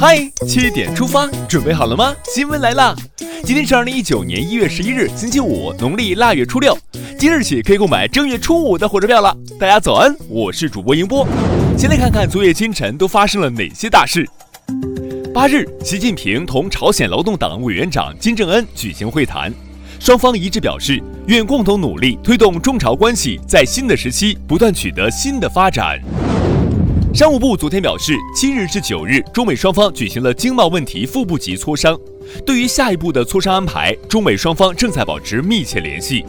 嗨，七点出发，准备好了吗？新闻来啦！今天是二零一九年一月十一日，星期五，农历腊月初六。今日起可以购买正月初五的火车票了。大家早安，我是主播迎波。先来看看昨夜今晨都发生了哪些大事。八日，习近平同朝鲜劳动党委员长金正恩举行会谈，双方一致表示愿共同努力推动中朝关系在新的时期不断取得新的发展。商务部昨天表示，七日至九日，中美双方举行了经贸问题副部级磋商。对于下一步的磋商安排，中美双方正在保持密切联系。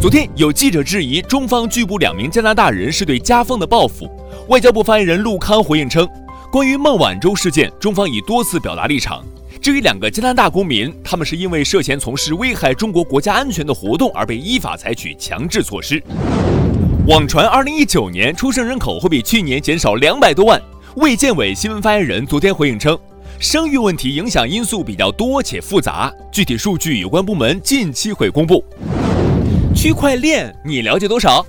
昨天有记者质疑中方拘捕两名加拿大人是对加封的报复。外交部发言人陆康回应称，关于孟晚舟事件，中方已多次表达立场。至于两个加拿大公民，他们是因为涉嫌从事危害中国国家安全的活动而被依法采取强制措施。网传二零一九年出生人口会比去年减少两百多万。卫健委新闻发言人昨天回应称，生育问题影响因素比较多且复杂，具体数据有关部门近期会公布。区块链你了解多少？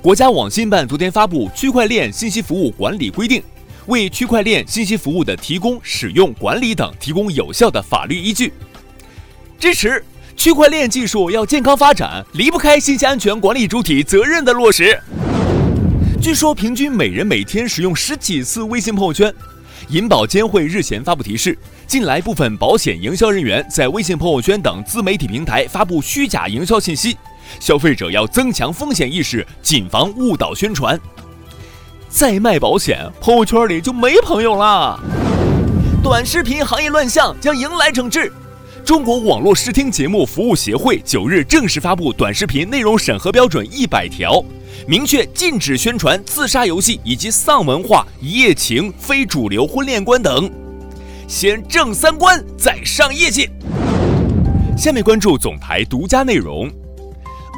国家网信办昨天发布《区块链信息服务管理规定》，为区块链信息服务的提供、使用、管理等提供有效的法律依据，支持。区块链技术要健康发展，离不开信息安全管理主体责任的落实。据说平均每人每天使用十几次微信朋友圈。银保监会日前发布提示，近来部分保险营销人员在微信朋友圈等自媒体平台发布虚假营销信息，消费者要增强风险意识，谨防误导宣传。再卖保险，朋友圈里就没朋友了。短视频行业乱象将迎来整治。中国网络视听节目服务协会九日正式发布短视频内容审核标准一百条，明确禁止宣传自杀游戏以及丧文化、一夜情、非主流婚恋观等。先正三观，再上业绩。下面关注总台独家内容：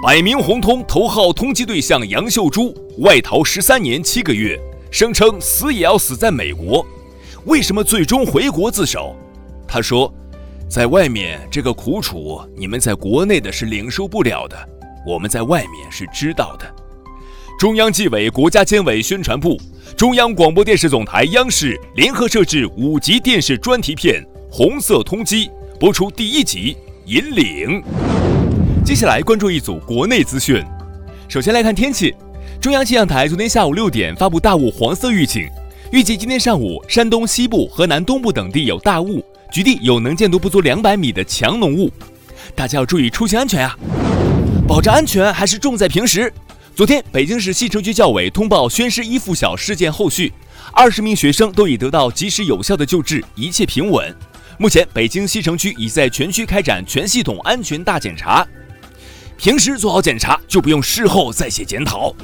百名红通头号通缉对象杨秀珠外逃十三年七个月，声称死也要死在美国，为什么最终回国自首？他说。在外面这个苦楚，你们在国内的是领受不了的，我们在外面是知道的。中央纪委国家监委宣传部、中央广播电视总台央视联合摄制五集电视专题片《红色通缉》播出第一集《引领》。接下来关注一组国内资讯。首先来看天气，中央气象台昨天下午六点发布大雾黄色预警，预计今天上午山东西部、河南东部等地有大雾。局地有能见度不足两百米的强浓雾，大家要注意出行安全啊！保障安全还是重在平时。昨天，北京市西城区教委通报宣师一附小事件后续，二十名学生都已得到及时有效的救治，一切平稳。目前，北京西城区已在全区开展全系统安全大检查。平时做好检查，就不用事后再写检讨。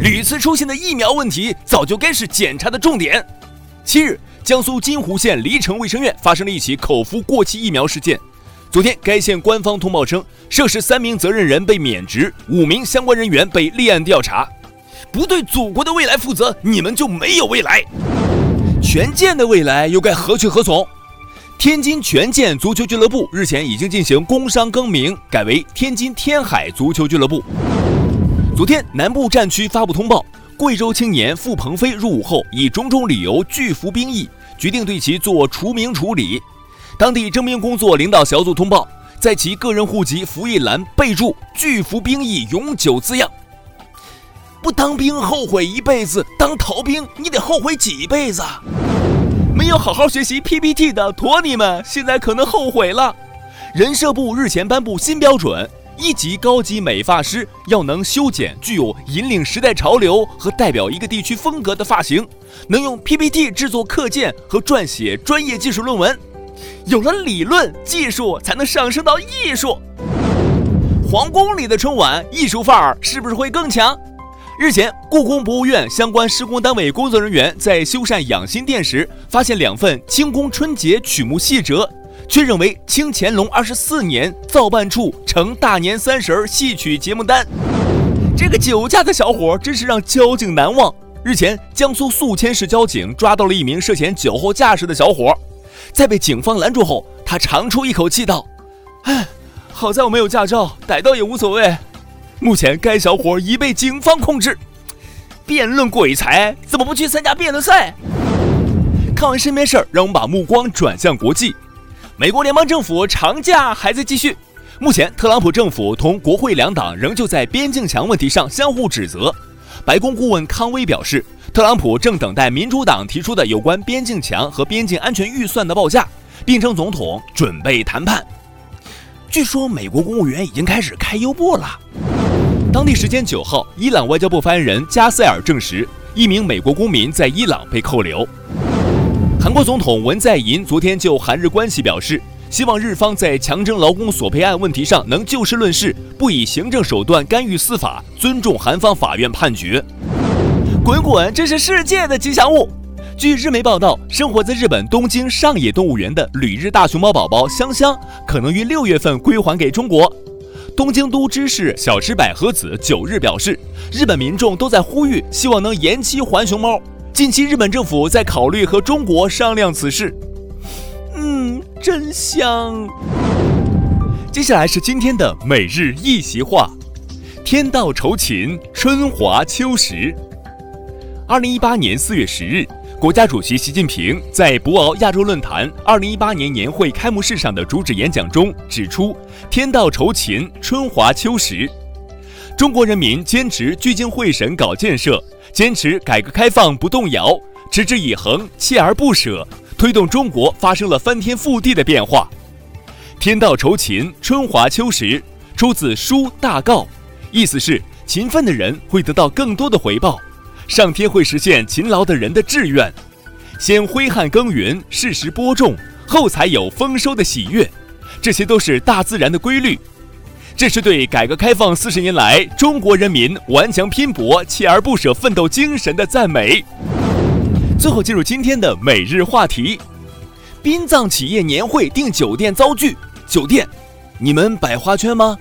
屡次出现的疫苗问题，早就该是检查的重点。七日。江苏金湖县黎城卫生院发生了一起口服过期疫苗事件。昨天，该县官方通报称，涉事三名责任人被免职，五名相关人员被立案调查。不对祖国的未来负责，你们就没有未来。权健的未来又该何去何从？天津权健足球俱乐部日前已经进行工商更名，改为天津天海足球俱乐部。昨天，南部战区发布通报。贵州青年付鹏飞入伍后，以种种理由拒服兵役，决定对其做除名处理。当地征兵工作领导小组通报，在其个人户籍服役栏备注“拒服兵役永久”字样。不当兵后悔一辈子，当逃兵你得后悔几辈子？没有好好学习 PPT 的托你们，现在可能后悔了。人社部日前颁布新标准。一级高级美发师要能修剪具有引领时代潮流和代表一个地区风格的发型，能用 PPT 制作课件和撰写专业技术论文。有了理论技术，才能上升到艺术。皇宫里的春晚艺术范儿是不是会更强？日前，故宫博物院相关施工单位工作人员在修缮养心殿时，发现两份清宫春节曲目细折。却认为清乾隆二十四年造办处呈大年三十儿戏曲节目单，这个酒驾的小伙真是让交警难忘。日前，江苏宿迁市交警抓到了一名涉嫌酒后驾驶的小伙，在被警方拦住后，他长出一口气道：“唉，好在我没有驾照，逮到也无所谓。”目前，该小伙已被警方控制。辩论鬼才，怎么不去参加辩论赛？看完身边事儿，让我们把目光转向国际。美国联邦政府长假还在继续。目前，特朗普政府同国会两党仍旧在边境墙问题上相互指责。白宫顾问康威表示，特朗普正等待民主党提出的有关边境墙和边境安全预算的报价，并称总统准备谈判。据说，美国公务员已经开始开优步了。当地时间九号，伊朗外交部发言人加塞尔证实，一名美国公民在伊朗被扣留。韩国总统文在寅昨天就韩日关系表示。希望日方在强征劳工索赔案问题上能就事论事，不以行政手段干预司法，尊重韩方法院判决。滚滚，这是世界的吉祥物。据日媒报道，生活在日本东京上野动物园的旅日大熊猫宝宝香香，可能于六月份归还给中国。东京都知事小池百合子九日表示，日本民众都在呼吁，希望能延期还熊猫。近期日本政府在考虑和中国商量此事。嗯，真香。接下来是今天的每日一席话：天道酬勤，春华秋实。二零一八年四月十日，国家主席习近平在博鳌亚洲论坛二零一八年年会开幕式上的主旨演讲中指出：“天道酬勤，春华秋实。中国人民坚持聚精会神搞建设，坚持改革开放不动摇，持之以恒，锲而不舍。”推动中国发生了翻天覆地的变化，天道酬勤，春华秋实，出自《书大诰》，意思是勤奋的人会得到更多的回报，上天会实现勤劳的人的志愿。先挥汗耕耘，适时播种，后才有丰收的喜悦，这些都是大自然的规律。这是对改革开放四十年来中国人民顽强拼搏、锲而不舍奋斗精神的赞美。最后进入今天的每日话题：殡葬企业年会订酒店遭拒，酒店，你们摆花圈吗？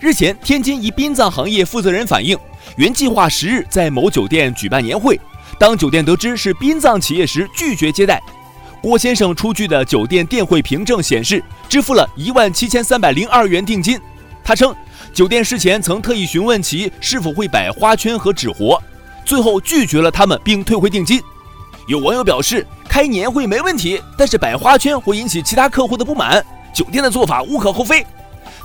日前，天津一殡葬行业负责人反映，原计划十日在某酒店举办年会，当酒店得知是殡葬企业时，拒绝接待。郭先生出具的酒店电汇凭证显示，支付了一万七千三百零二元定金。他称，酒店事前曾特意询问其是否会摆花圈和纸活，最后拒绝了他们，并退回定金。有网友表示，开年会没问题，但是摆花圈会引起其他客户的不满，酒店的做法无可厚非。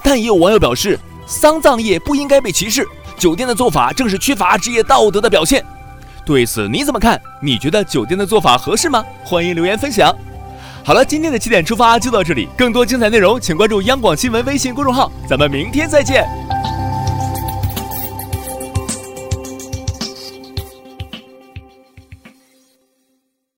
但也有网友表示，丧葬业不应该被歧视，酒店的做法正是缺乏职业道德的表现。对此你怎么看？你觉得酒店的做法合适吗？欢迎留言分享。好了，今天的起点出发就到这里，更多精彩内容请关注央广新闻微信公众号，咱们明天再见。